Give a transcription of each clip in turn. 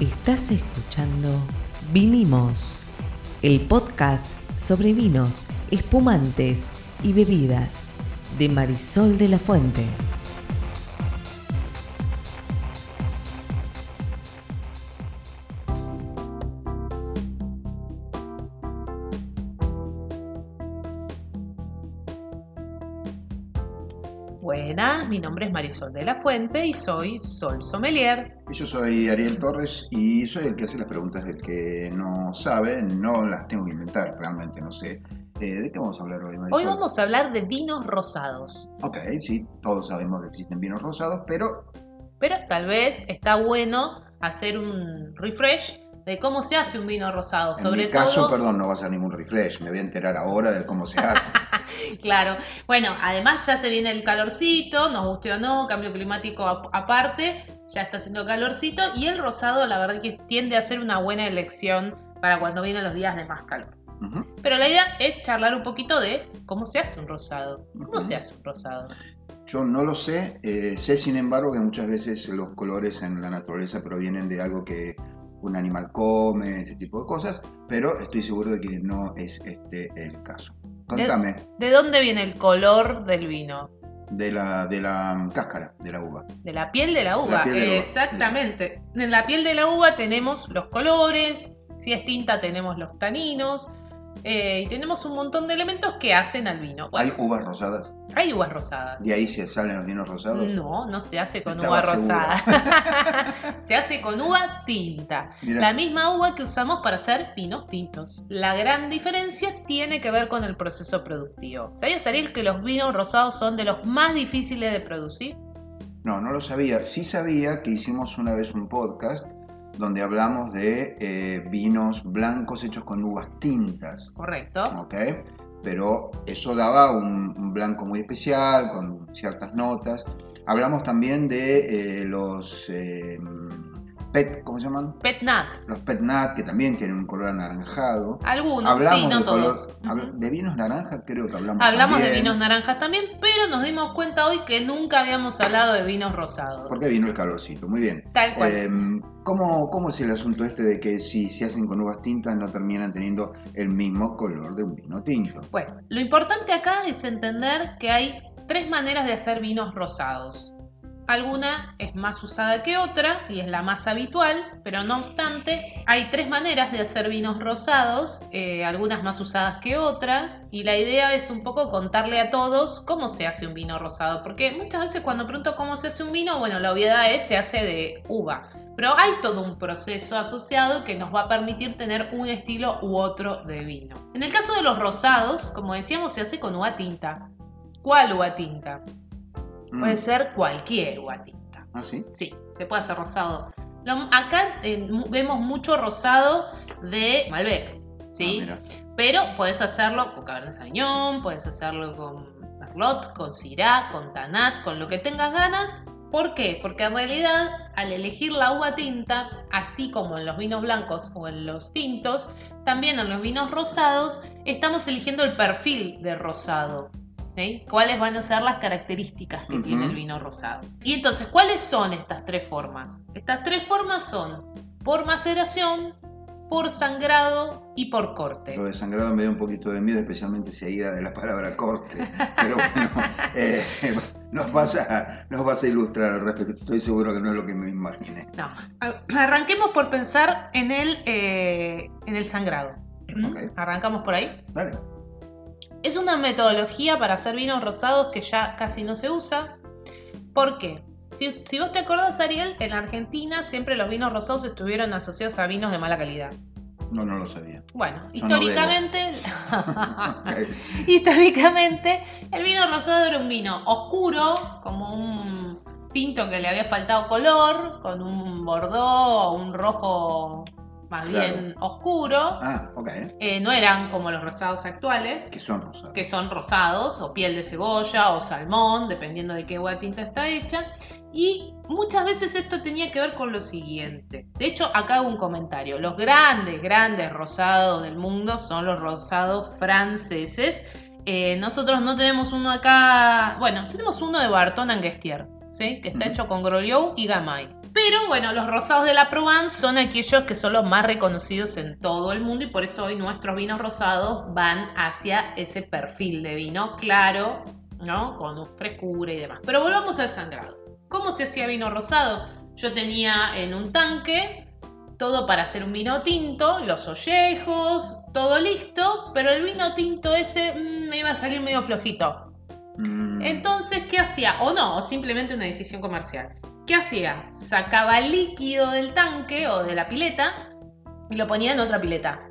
Estás escuchando Vinimos, el podcast sobre vinos, espumantes y bebidas de Marisol de la Fuente. Mi nombre es Marisol de la Fuente y soy Sol Sommelier. Y Yo soy Ariel Torres y soy el que hace las preguntas del que no sabe, no las tengo que inventar, realmente no sé. Eh, ¿De qué vamos a hablar hoy, Marisol? Hoy vamos a hablar de vinos rosados, Ok, sí, todos sabemos que existen vinos rosados, pero pero tal vez está bueno hacer un refresh de cómo se hace un vino rosado, en sobre mi caso, todo perdón, no va a ser ningún refresh, me voy a enterar ahora de cómo se hace. Claro, bueno, además ya se viene el calorcito, nos guste o no, cambio climático ap- aparte, ya está haciendo calorcito y el rosado la verdad que tiende a ser una buena elección para cuando vienen los días de más calor. Pero la idea es charlar un poquito de cómo se hace un rosado. ¿Cómo se hace un rosado? Yo no lo sé, eh, sé sin embargo que muchas veces los colores en la naturaleza provienen de algo que un animal come, ese tipo de cosas, pero estoy seguro de que no es este el caso. Contame ¿De dónde viene el color del vino? de la, de la cáscara de la uva. De la piel de la uva, La piel de la uva, exactamente. En la piel de la uva tenemos los colores, si es tinta tenemos los taninos, eh, y tenemos un montón de elementos que hacen al vino. Bueno, ¿Hay uvas rosadas? hay uvas rosadas. ¿De ahí se salen los vinos rosados? No, no se hace con Estaba uva rosada. se hace con uva tinta. Mirá. La misma uva que usamos para hacer vinos tintos. La gran diferencia tiene que ver con el proceso productivo. ¿Sabías, Ariel, que los vinos rosados son de los más difíciles de producir? No, no lo sabía. Sí sabía que hicimos una vez un podcast donde hablamos de eh, vinos blancos hechos con uvas tintas, Correcto. ¿ok? Pero eso daba un, un blanco muy especial, con ciertas notas. Hablamos también de eh, los eh, pet, ¿cómo se llaman? Pet nat. Los pet nat, que también tienen un color anaranjado. Algunos, Hablamos sí, no de, todos. color- de vinos naranja, creo que hablamos. Hablamos de también. vinos naranjas también, pero nos dimos cuenta hoy que nunca habíamos hablado de vinos rosados. Porque vino el calorcito, muy bien. Tal cual. Eh, ¿cómo, ¿Cómo es el asunto este de que si se hacen con uvas tintas no terminan teniendo el mismo color de un vino tinto? Bueno, lo importante acá es entender que hay tres maneras de hacer vinos rosados. Alguna es más usada que otra y es la más habitual, pero no obstante, hay tres maneras de hacer vinos rosados, eh, algunas más usadas que otras, y la idea es un poco contarle a todos cómo se hace un vino rosado, porque muchas veces cuando pregunto cómo se hace un vino, bueno, la obviedad es se hace de uva, pero hay todo un proceso asociado que nos va a permitir tener un estilo u otro de vino. En el caso de los rosados, como decíamos, se hace con uva tinta. ¿Cuál uva tinta? Mm. Puede ser cualquier uva tinta. ¿Ah, sí? Sí, se puede hacer rosado. Lo- acá eh, vemos mucho rosado de Malbec, ¿sí? Ah. Pero puedes hacerlo con Cabernet Sauvignon, puedes hacerlo con Merlot, con Syrah, con Tanat, con lo que tengas ganas. ¿Por qué? Porque en realidad al elegir la uva tinta, así como en los vinos blancos o en los tintos, también en los vinos rosados estamos eligiendo el perfil de rosado. ¿Sí? ¿Cuáles van a ser las características que tiene el vino rosado? Y entonces, ¿cuáles son estas tres formas? Estas tres formas son por maceración, por sangrado y por corte. Lo de sangrado me dio un poquito de miedo, especialmente seguida de la palabra corte. Pero bueno, eh, nos, vas a, nos vas a ilustrar al respecto. Estoy seguro que no es lo que me imaginé. No. Arranquemos por pensar en el, eh, en el sangrado. ¿Mm? Ok. Arrancamos por ahí. Dale. Es una metodología para hacer vinos rosados que ya casi no se usa. ¿Por qué? Si, si vos te acordás, Ariel, en Argentina siempre los vinos rosados estuvieron asociados a vinos de mala calidad. No, no lo sabía. Bueno, Yo históricamente, históricamente, el vino rosado era un vino oscuro, como un tinto que le había faltado color, con un bordó o un rojo más Claro. bien oscuro. Ah, ok. Eh, no eran como los rosados actuales, Que son rosados. que son rosados, o piel de cebolla, o salmón, dependiendo de qué agua tinta está hecha. Y muchas veces esto tenía que ver con lo siguiente. De hecho, acá hago un comentario. Los grandes, grandes rosados del mundo son los rosados franceses. Eh, nosotros no tenemos uno acá. Bueno, tenemos uno de Barton Anguestier, ¿sí? que está hecho con Groliot y Gamay. Pero bueno, los rosados de la Provence son aquellos que son los más reconocidos en todo el mundo y por eso hoy nuestros vinos rosados van hacia ese perfil de vino claro, ¿no? Con frescura y demás. Pero volvamos al sangrado. ¿Cómo se hacía vino rosado? Yo tenía en un tanque todo para hacer un vino tinto, los ollejos, todo listo, pero el vino tinto ese mm, me iba a salir medio flojito. Mm, Entonces, ¿qué hacía? O no, simplemente una decisión comercial. ¿Qué hacía? Sacaba líquido del tanque o de la pileta y lo ponía en otra pileta.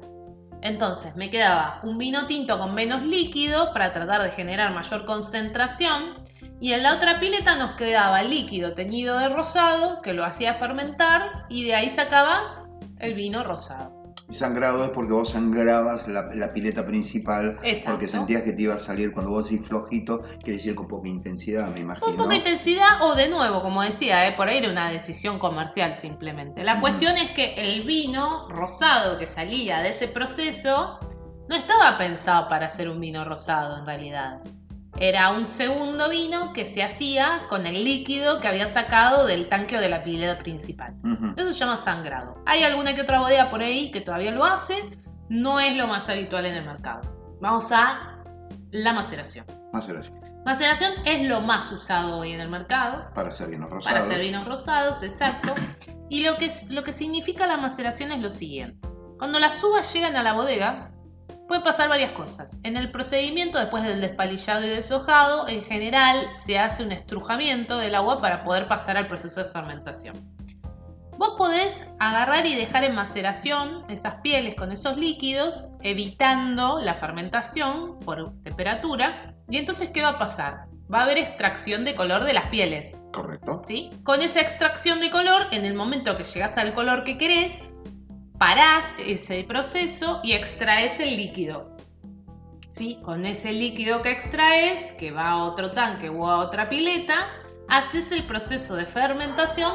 Entonces, me quedaba un vino tinto con menos líquido para tratar de generar mayor concentración. Y en la otra pileta nos quedaba líquido teñido de rosado que lo hacía fermentar y de ahí sacaba el vino rosado. Y sangrado es porque vos sangrabas la, la pileta principal Exacto. porque sentías que te iba a salir cuando vos decís flojito, quiere decir con poca intensidad, me imagino. Con poca intensidad o de nuevo, como decía, ¿eh? por ahí era una decisión comercial simplemente. La Mm. cuestión es que el vino rosado que salía de ese proceso no estaba pensado para hacer un vino rosado en realidad. Era un segundo vino que se hacía con el líquido que había sacado del tanque o de la pileta principal. Ujú. Eso se llama sangrado. Hay alguna que otra bodega por ahí que todavía lo hace. No es lo más habitual en el mercado. Vamos a la maceración. Menos, Maceración es lo más usado hoy en el mercado para hacer vinos rosados. para hacer vinos rosados, exacto. Y lo que, lo que significa la maceración es lo siguiente. Cuando las uvas llegan a la bodega, puede pasar varias cosas. En el procedimiento, después del despalillado y deshojado, en general se hace un estrujamiento del agua para poder pasar al proceso de fermentación. Vos podés agarrar y dejar en maceración esas pieles con esos líquidos, evitando la fermentación por temperatura. Y entonces, ¿qué va a pasar? Va a haber extracción de color de las pieles. Correcto. ¿sí? Con esa extracción de color, en el momento que llegas al color que querés, parás ese proceso y extraes el líquido. ¿sí? Con ese líquido que extraes, que va a otro tanque o a otra pileta, haces el proceso de fermentación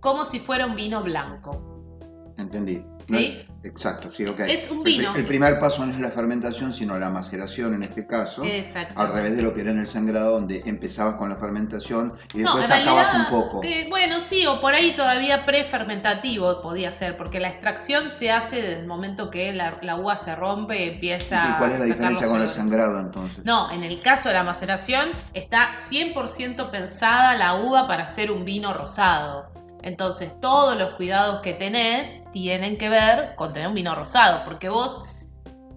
como si fuera un vino blanco. Entendí. ¿Sí? No, exacto, sí, ok. Es un vino. El, primer paso no es la fermentación, sino la maceración en este caso. Exacto. Al revés de lo que era en el sangrado, donde empezabas con la fermentación y No, después realidad, un poco. bueno, sí, o por ahí todavía prefermentativo podía ser, porque la extracción se hace desde el momento que la, la uva se rompe y empieza ¿Y cuál es la diferencia con el sangrado entonces? No, en el caso de la maceración está 100% pensada la uva para hacer un vino rosado. Entonces, todos los cuidados que tenés tienen que ver con tener un vino rosado, porque vos,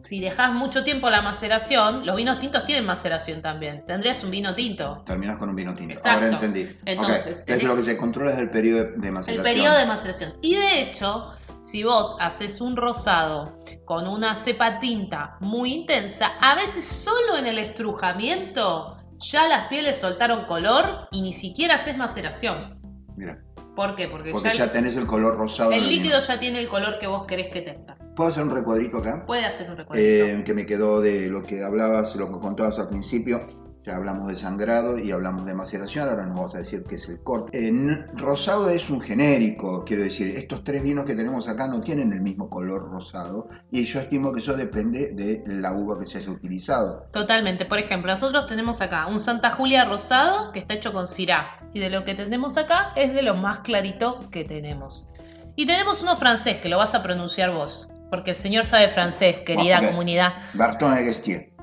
si dejás mucho tiempo la maceración, los vinos tintos tienen maceración también. Tendrías un vino tinto. Terminas con un vino tinto. Exacto. Ahora entendí. Entonces, Entonces, lo que se controla es el periodo de, de El maceración. periodo de maceración. Y de hecho, si vos haces un rosado con una cepa tinta muy intensa, a veces solo en el estrujamiento ya las pieles soltaron color y ni siquiera haces maceración. Mira, ¿Por qué? Porque, porque ya, ya el- tenés el color rosado. el líquido ya tiene el color que vos querés que tenga. ¿Puedo hacer un recuadrito acá? Puede hacer un recuerdo. Eh, que me quedó de lo que hablabas, lo que contabas al principio. Ya hablamos de sangrado y hablamos de maceración, ahora nos vamos a decir qué es el corte. En rosado es un genérico, quiero decir, estos tres vinos que tenemos acá no tienen el mismo color rosado y yo estimo que eso depende de la uva que se haya utilizado. Totalmente. Por ejemplo, nosotros tenemos acá un Santa Julia rosado que está hecho con Syrah. Y de lo que tenemos acá es de lo más clarito que tenemos. Y tenemos uno francés que lo vas a pronunciar vos. Porque el señor sabe francés, querida comunidad. Barton Egestier.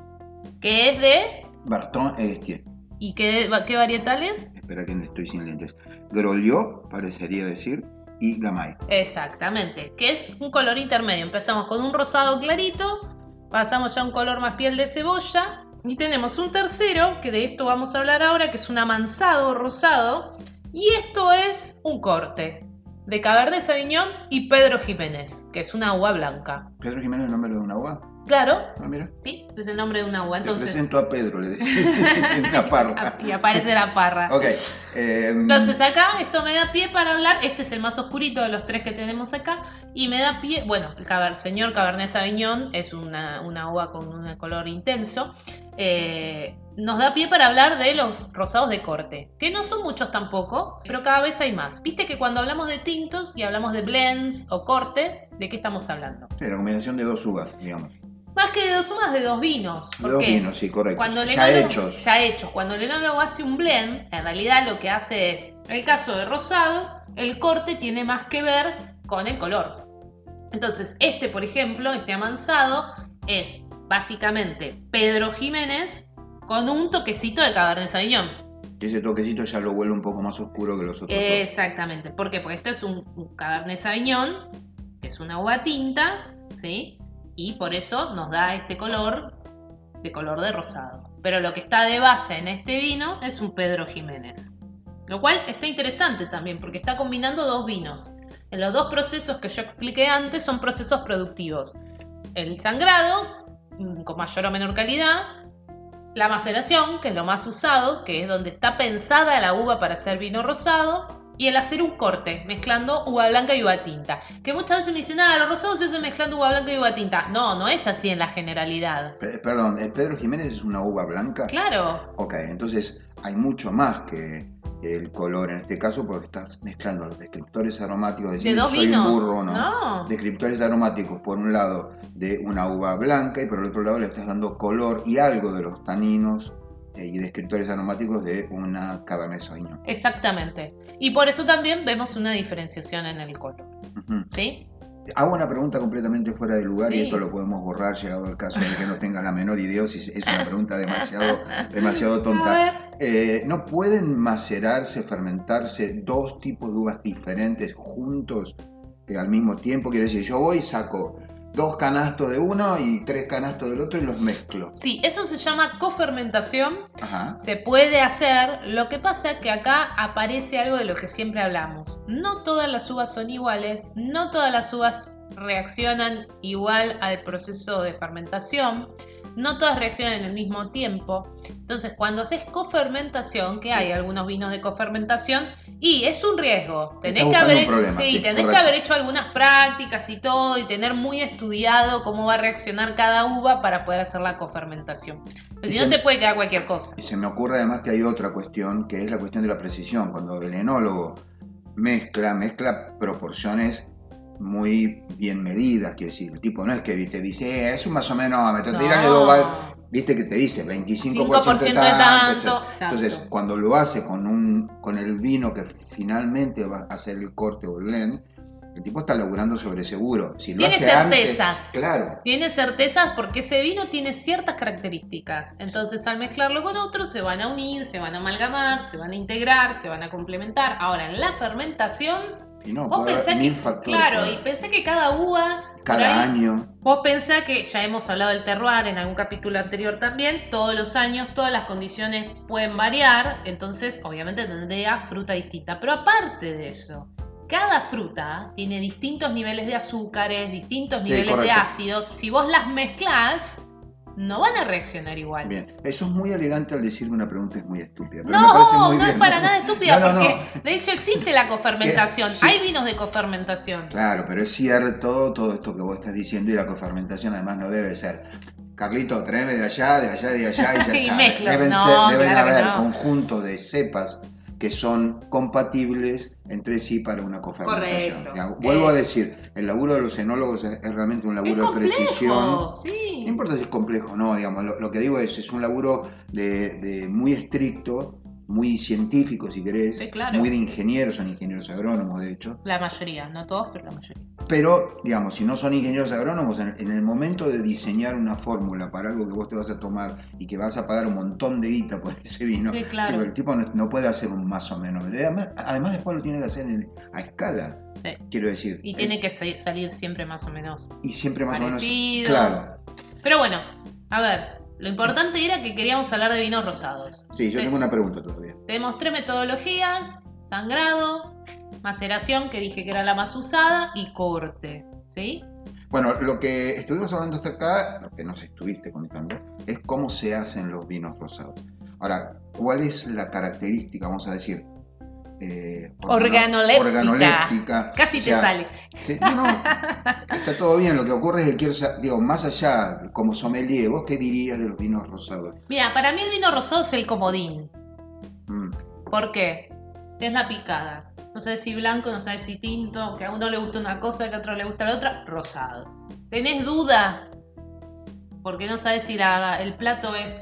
Que es de. Barton Egestier. ¿Y qué, qué varietal es? Espera que estoy sin lentes. Groliot, parecería decir, y Gamay. Exactamente. Que es un color intermedio. Empezamos con un rosado clarito. Pasamos ya a un color más piel de cebolla. Y tenemos un tercero, que de esto vamos a hablar ahora, que es un amansado rosado. Y esto es un corte de Cabernet Sauvignon y Pedro Jiménez, que es una uva blanca. Pedro Jiménez, el nombre de una uva. Claro, Ah, mira. sí, es el nombre de una uva. Te Entonces, presento a Pedro, le decís. una parra. y aparece la parra. Ok. eh, Entonces acá esto me da pie para hablar, este es el más oscurito de los tres que tenemos acá, y me da pie, bueno, el caber- señor Cabernet Sauvignon es una, una uva con un color intenso, eh, nos da pie para hablar de los rosados de corte, que no son muchos tampoco, pero cada vez hay más. Viste que cuando hablamos de tintos y hablamos de blends o cortes, ¿de qué estamos hablando? sí, la combinación de dos uvas, digamos. Más que de dos uvas, de dos vinos. De ¿Por dos vinos, sí, correcto. Cuando el ya enólogo- hechos. Ya hechos. Cuando el enólogo hace un blend, en realidad lo que hace es, en el caso de rosado, el corte tiene más que ver con el color. Entonces, este, por ejemplo, este amansado, es básicamente Pedro Jiménez con un toquecito de Cabernet Sauvignon. Y ese toquecito ya lo vuelve un poco más oscuro que los otros. Exactamente. ¿Por qué? Porque este es un, un Cabernet Sauvignon, que es una uva tinta, ¿sí? Y por eso nos da este color de color de rosado. Pero lo que está de base en este vino es un Pedro Jiménez. Lo cual está interesante también, porque está combinando dos vinos. En los dos procesos que yo expliqué antes son procesos productivos. El sangrado, mm, con mayor o menor calidad, la maceración, que es lo más usado, que es donde está pensada la uva para hacer vino rosado, y el hacer un corte, mezclando uva blanca y uva tinta. Que muchas veces me dicen, ah, los rosados se hacen mezclando uva blanca y uva tinta. No, no es así en la generalidad. Pe- Perdón, ¿el Pedro Jiménez es una uva blanca? Claro, Ok, entonces hay mucho más que el color en este caso porque estás mezclando los descriptores aromáticos. de decir, dos soy vinos. burro, ¿no? no. Descriptores aromáticos por un lado de una uva blanca y por el otro lado le estás dando color y algo de los taninos eh, y descriptores aromáticos de una Cabernet Sauvignon. Exactamente. Y por eso también vemos una diferenciación en el color. ¿Sí? Hago una pregunta completamente fuera de lugar y esto lo podemos borrar llegado el caso de que no tenga la menor idea si es una pregunta demasiado, demasiado tonta. Eh, ¿No pueden macerarse, fermentarse dos tipos de uvas diferentes juntos eh, al mismo tiempo? Quiere decir, yo voy y saco dos canastos de uno y tres canastos del otro y los mezclo. Sí, eso se llama cofermentación. Ajá. Se puede hacer, lo que pasa es que acá aparece algo de lo que siempre hablamos. No todas las uvas son iguales, no todas las uvas reaccionan igual al proceso de fermentación, no todas reaccionan en el mismo tiempo. Entonces, cuando haces cofermentación, que hay algunos vinos de cofermentación, y es un riesgo. Tenés que haber hecho, problema, sí, sí, tenés que haber hecho algunas prácticas y todo, y tener muy estudiado cómo va a reaccionar cada uva para poder hacer la cofermentación. Pero si no te puede quedar cualquier cosa. Y se me ocurre además que hay otra cuestión, que es la cuestión de la precisión. Cuando el enólogo mezcla, mezcla proporciones muy bien medidas, quiere decir, el tipo no es que te dice, eh, es un más o menos, me No. val- viste que te dice 25% de 5% de tanto, tanto. Entonces, cuando lo hace con un con el vino que finalmente va a hacer el corte o el blend, el tipo está laburando sobre seguro. Si lo Tiene hace antes- certezas. claro. Tiene certezas porque ese vino tiene ciertas características. Entonces, al mezclarlo con otros, se van a unir, se van a amalgamar, se van a integrar, se van a complementar. Ahora, en la fermentación, Y no, vos puede haber pensás mil que. factores. Claro, y pensé que cada uva. cada ahí, año. Vos pensás que ya hemos hablado del terroir en algún capítulo anterior también. Todos los años, todas las condiciones pueden variar. Entonces, obviamente, tendría fruta distinta. Pero aparte de eso. Cada fruta tiene distintos niveles de azúcares, distintos Sí, niveles de ácidos. Si vos las mezclás, no van a reaccionar igual. Bien, eso es muy elegante al decir que una pregunta es muy estúpida. Pero No, me parece muy no es para nada estúpida, No, no, no. porque de hecho existe la cofermentación. Sí. Hay vinos de cofermentación. Claro, pero es cierto todo esto que vos estás diciendo y la cofermentación además no debe ser. Carlito, tráeme de allá, de allá, de allá y ya Y está. mezclo. Deben, No, ser- deben claro haber no. conjuntos de cepas que son compatibles entre sí para una cofermentación. Correcto. Vuelvo a Eh. decir, el laburo de los enólogos es, es realmente un Es laburo de precisión. sí. No importa si es complejo o no, digamos, lo, lo que digo es, es un laburo de, de muy estricto, muy científico si querés, Sí, claro. muy de ingenieros, son ingenieros agrónomos de hecho, La mayoría, no todos, pero la mayoría. pero digamos, si no son ingenieros agrónomos, en, el momento de diseñar una fórmula para algo que vos te vas a tomar y que vas a pagar un montón de guita por ese vino, Sí, claro. el tipo no, puede hacer un más o menos. Además, además después lo tiene que hacer en- a escala, Sí. quiero decir. Y Eh, tiene que sa- salir siempre más o menos. y siempre más parecido. o menos. Claro. Pero bueno, a ver, lo importante era que queríamos hablar de vinos rosados. Sí, yo Te- tengo una pregunta todavía. Tenemos tres metodologías, sangrado, maceración, que dije que era la más usada, y corte. ¿Sí? Bueno, lo que estuvimos hablando hasta acá, lo que nos estuviste contando, es cómo se hacen los vinos rosados. Ahora, ¿cuál es la característica, vamos a decir, eh, organo- Organoléptica. organoléptica? Casi O te sale. sí, no, no, está todo bien. Lo que ocurre es que quiero digo, más allá, como sommelier, ¿vos qué dirías de los vinos rosados? Mira, para mí el vino rosado es el comodín. Mm, ¿Por qué? Es la picada. No sabes si blanco, no sabes si tinto, que a uno le gusta una cosa, que a otro le gusta la otra, rosado. ¿Tenés duda? porque no sabes si la- el plato es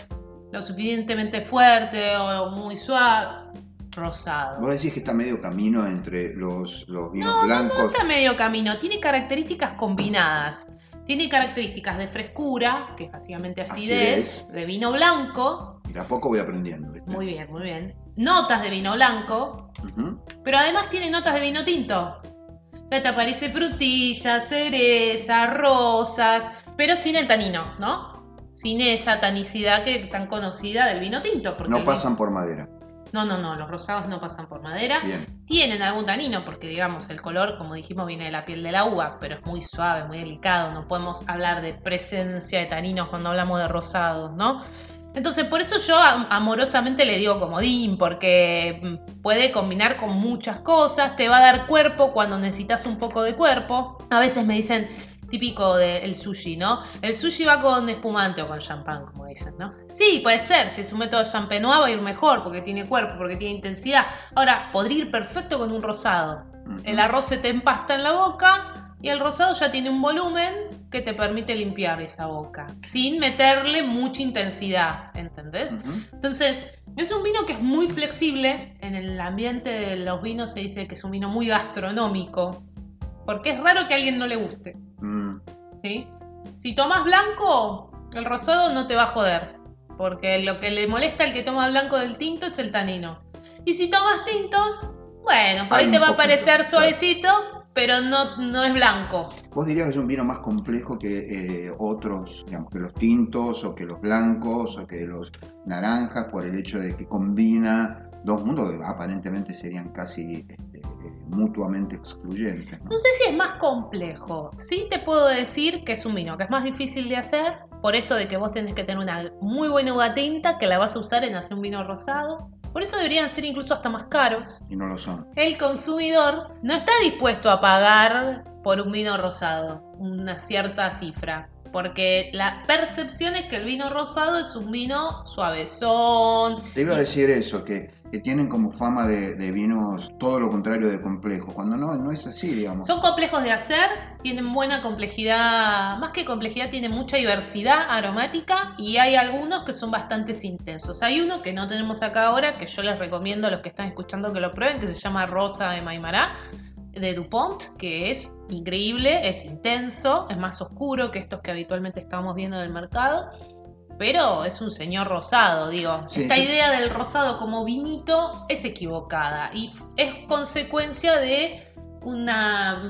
lo suficientemente fuerte o muy suave. Rosado. Vos decís que está medio camino entre los, los vinos No blancos. está medio camino, tiene características combinadas. Tiene características de frescura, que es básicamente acidez, Acidez. de vino blanco. Y de a poco voy aprendiendo. ¿viste? Muy bien, muy bien. Notas de vino blanco, pero además tiene notas de vino tinto. Te aparece frutilla, cereza, rosas, pero sin el tanino, ¿no? Sin esa tanicidad que tan conocida del vino tinto. porque No pasan por madera. No, no, no, los rosados no pasan por madera. Bien. Tienen algún tanino, porque digamos, el color, como dijimos, viene de la piel de la uva, pero es muy suave, muy delicado. No podemos hablar de presencia de taninos cuando hablamos de rosados, ¿no? Entonces, por eso yo am- amorosamente le digo comodín, porque mm, puede combinar con muchas cosas, te va a dar cuerpo cuando necesitas un poco de cuerpo. A veces me dicen, típico del sushi, ¿no? El sushi va con espumante o con champán, como dicen, ¿no? Sí, puede ser, si es un método champenois va a ir mejor, porque tiene cuerpo, porque tiene intensidad. Ahora, podría ir perfecto con un rosado. El arroz se te empasta en la boca y el rosado ya tiene un volumen que te permite limpiar esa boca, sin meterle mucha intensidad, ¿entendés? Ujú. Entonces, es un vino que es muy flexible. En el ambiente de los vinos se dice que es un vino muy gastronómico, porque es raro que a alguien no le guste. Mm. ¿sí? Si tomas blanco, el rosado no te va a joder, porque lo que le molesta al que toma blanco del tinto es el tanino. Y si tomas tintos, bueno, por Hay ahí te va a parecer suavecito, pero no, no es blanco. Vos dirías que es un vino más complejo que eh, otros, digamos, que los tintos o que los blancos o que los naranjas por el hecho de que combina dos mundos que aparentemente serían casi este, eh, mutuamente excluyentes. ¿no? No sé si es más complejo. Sí te puedo decir que es un vino que es más difícil de hacer, por esto de que vos tenés que tener una muy buena uva tinta que la vas a usar en hacer un vino rosado. Por eso deberían ser incluso hasta más caros. Y no lo son. El consumidor no está dispuesto a pagar por un vino rosado una cierta cifra. Porque la percepción es que el vino rosado es un vino suavezón. Te iba a decir eso, que, que tienen como fama de, de vinos todo lo contrario de complejos, cuando no, no es así, digamos. Son complejos de hacer, tienen buena complejidad, más que complejidad, tienen mucha diversidad aromática y hay algunos que son bastante intensos. Hay uno que no tenemos acá ahora, que yo les recomiendo a los que están escuchando que lo prueben, que se llama Rosa de Maimará, de DuPont, que es increíble, es intenso, es más oscuro que estos que habitualmente estamos viendo del mercado. Pero es un señor rosado, digo. Sí, Esta sí. idea del rosado como vinito es equivocada y es consecuencia de un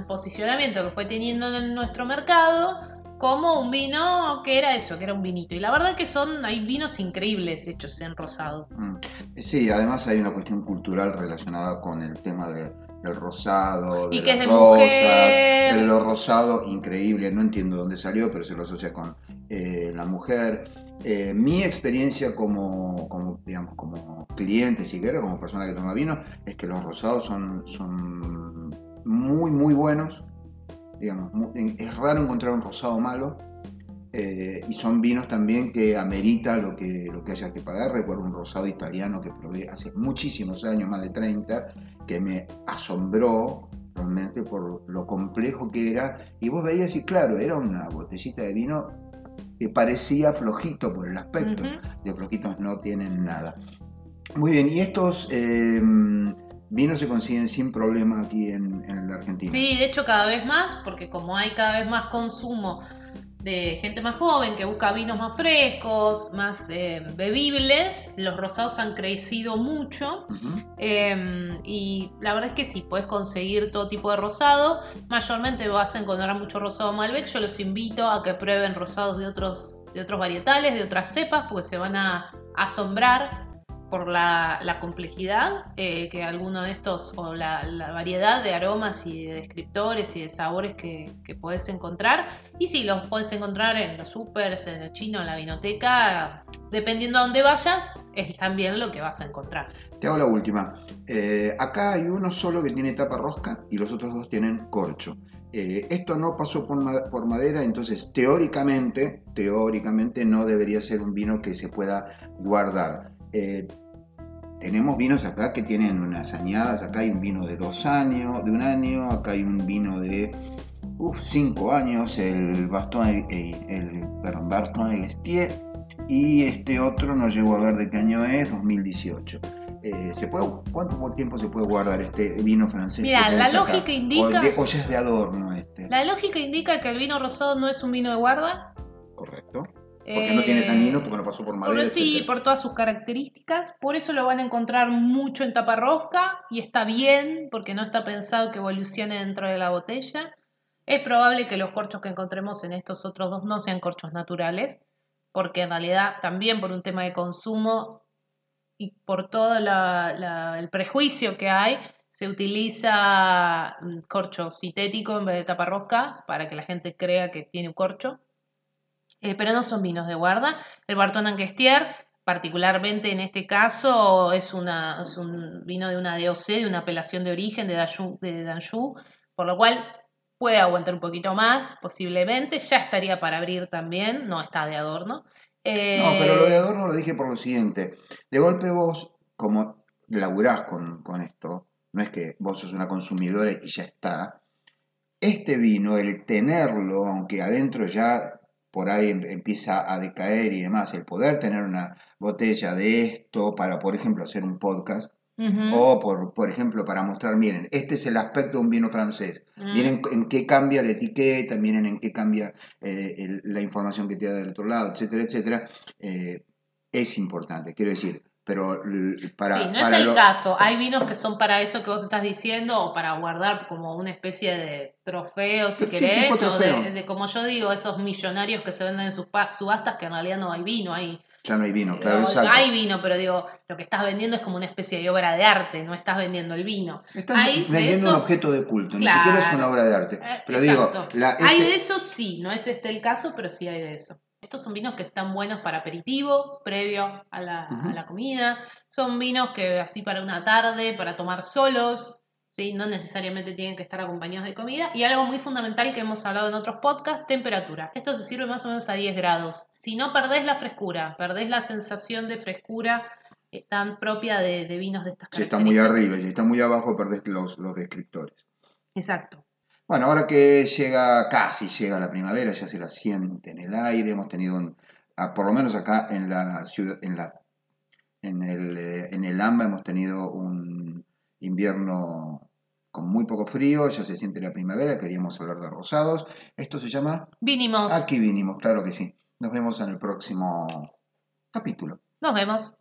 posicionamiento que fue teniendo en nuestro mercado como un vino que era eso, que era un vinito. Y la verdad que son, hay vinos increíbles hechos en rosado. Mm. Sí, además hay una cuestión cultural relacionada con el tema de- del rosado, de Y que es las de rosas, mujer. de lo rosado, increíble, no entiendo dónde salió, pero se lo asocia con eh, la mujer. Eh, mi experiencia como, como, digamos, como cliente, si quieres, como persona que toma vino, es que los rosados son, son muy, muy buenos. Digamos, mu- es raro encontrar un rosado malo. eh, y son vinos también que amerita lo que, lo que haya que pagar. Recuerdo un rosado italiano que probé hace muchísimos años, más de 30, que me asombró realmente por lo complejo que era. Y vos veías y claro, era una botellita de vino que parecía flojito por el aspecto. Ujú. De flojitos no tienen nada. Muy bien, y estos eh, vinos se consiguen sin problema aquí en, en la Argentina. Sí, de hecho cada vez más, porque como hay cada vez más consumo de gente más joven que busca vinos más frescos, más eh, bebibles, los rosados han crecido mucho. Eh, y la verdad es que sí, puedes conseguir todo tipo de rosado. Mayormente vas a encontrar mucho rosado Malbec. Yo los invito a que prueben rosados de otros, de otros varietales, de otras cepas, porque se van a asombrar por la, complejidad eh, que alguno de estos, o la, variedad de aromas y de descriptores y de sabores que, que podés encontrar. Y sí, los podés encontrar en los supers, en el chino, en la vinoteca. Dependiendo a dónde vayas, es también lo que vas a encontrar. Te hago la última. Eh, acá hay uno solo que tiene tapa rosca y los otros dos tienen corcho. Eh, esto no pasó por, por madera, entonces teóricamente, teóricamente no debería ser un vino que se pueda guardar. Eh, tenemos vinos acá que tienen unas añadas, acá hay un vino de dos años, de un año, acá hay un vino de uf, cinco años, el Bastón, eh, el, perdón, Bastón Estier, y este otro no llegó a ver de qué año es, 2018. Eh, ¿se puede, ¿Cuánto tiempo se puede guardar este vino francés? Mira, la lógica indica... O, ya es de adorno este. La lógica indica que el vino rosado no es un vino de guarda. Correcto. Porque no tiene tanino, porque no pasó por madera. Por sí, por todas sus características. Por eso lo van a encontrar mucho en taparrosca y está bien, porque no está pensado que evolucione dentro de la botella. Es probable que los corchos que encontremos en estos otros dos no sean corchos naturales, porque en realidad también por un tema de consumo y por todo el prejuicio que hay, se utiliza mm, corcho sintético en vez de taparrosca para que la gente crea que tiene un corcho. Eh, pero no son vinos de guarda. El Barton Anguestier, particularmente en este caso, es, un vino de una DOC, de una apelación de origen de Danjou, de por lo cual puede aguantar un poquito más, posiblemente. Ya estaría para abrir también, no está de adorno. No, pero lo de adorno lo dije por lo siguiente. De golpe vos, como laburás con, con esto, no es que vos sos una consumidora y ya está. Este vino, el tenerlo, aunque adentro ya por ahí em, empieza a decaer y demás, el poder tener una botella de esto para, por ejemplo, hacer un podcast, o por, por ejemplo, para mostrar, miren, este es el aspecto de un vino francés, mm. miren en qué cambia la etiqueta, miren en qué cambia eh, la información que te da del otro lado, etcétera, etcétera, eh, es importante. Quiero decir, pero para... Sí, no es el caso. Hay vinos que son para eso que vos estás diciendo o para guardar como una especie de trofeo, si querés, o de, como yo digo, esos millonarios que se venden en sus subastas que en realidad no hay vino, hay... Ya no hay vino, claro, Hay vino, pero digo, lo que estás vendiendo es como una especie de obra de arte, no estás vendiendo el vino. Estás vendiendo un objeto de culto, ni siquiera es una obra de arte. Eh, pero digo, hay de eso sí, no es este el caso, pero sí hay de eso. Estos son vinos que están buenos para aperitivo, previo a la, comida. Son vinos que así para una tarde, para tomar solos, ¿sí? no necesariamente tienen que estar acompañados de comida. Y algo muy fundamental que hemos hablado en otros podcasts, temperatura. Esto se sirve más o menos a 10 grados. Si no perdés la frescura, perdés la sensación de frescura eh, tan propia de, vinos de estas características. Si está muy arriba, si está muy abajo, perdés los, los descriptores. Exacto. Bueno, ahora que llega, casi llega la primavera, ya se la siente en el aire, hemos tenido un, por lo menos acá en la ciudad, en la en el, eh, en el AMBA hemos tenido un invierno con muy poco frío, ya se siente la primavera, queríamos hablar de rosados. Esto se llama... Vinimos. Aquí vinimos, claro que sí. Nos vemos en el próximo capítulo. Nos vemos.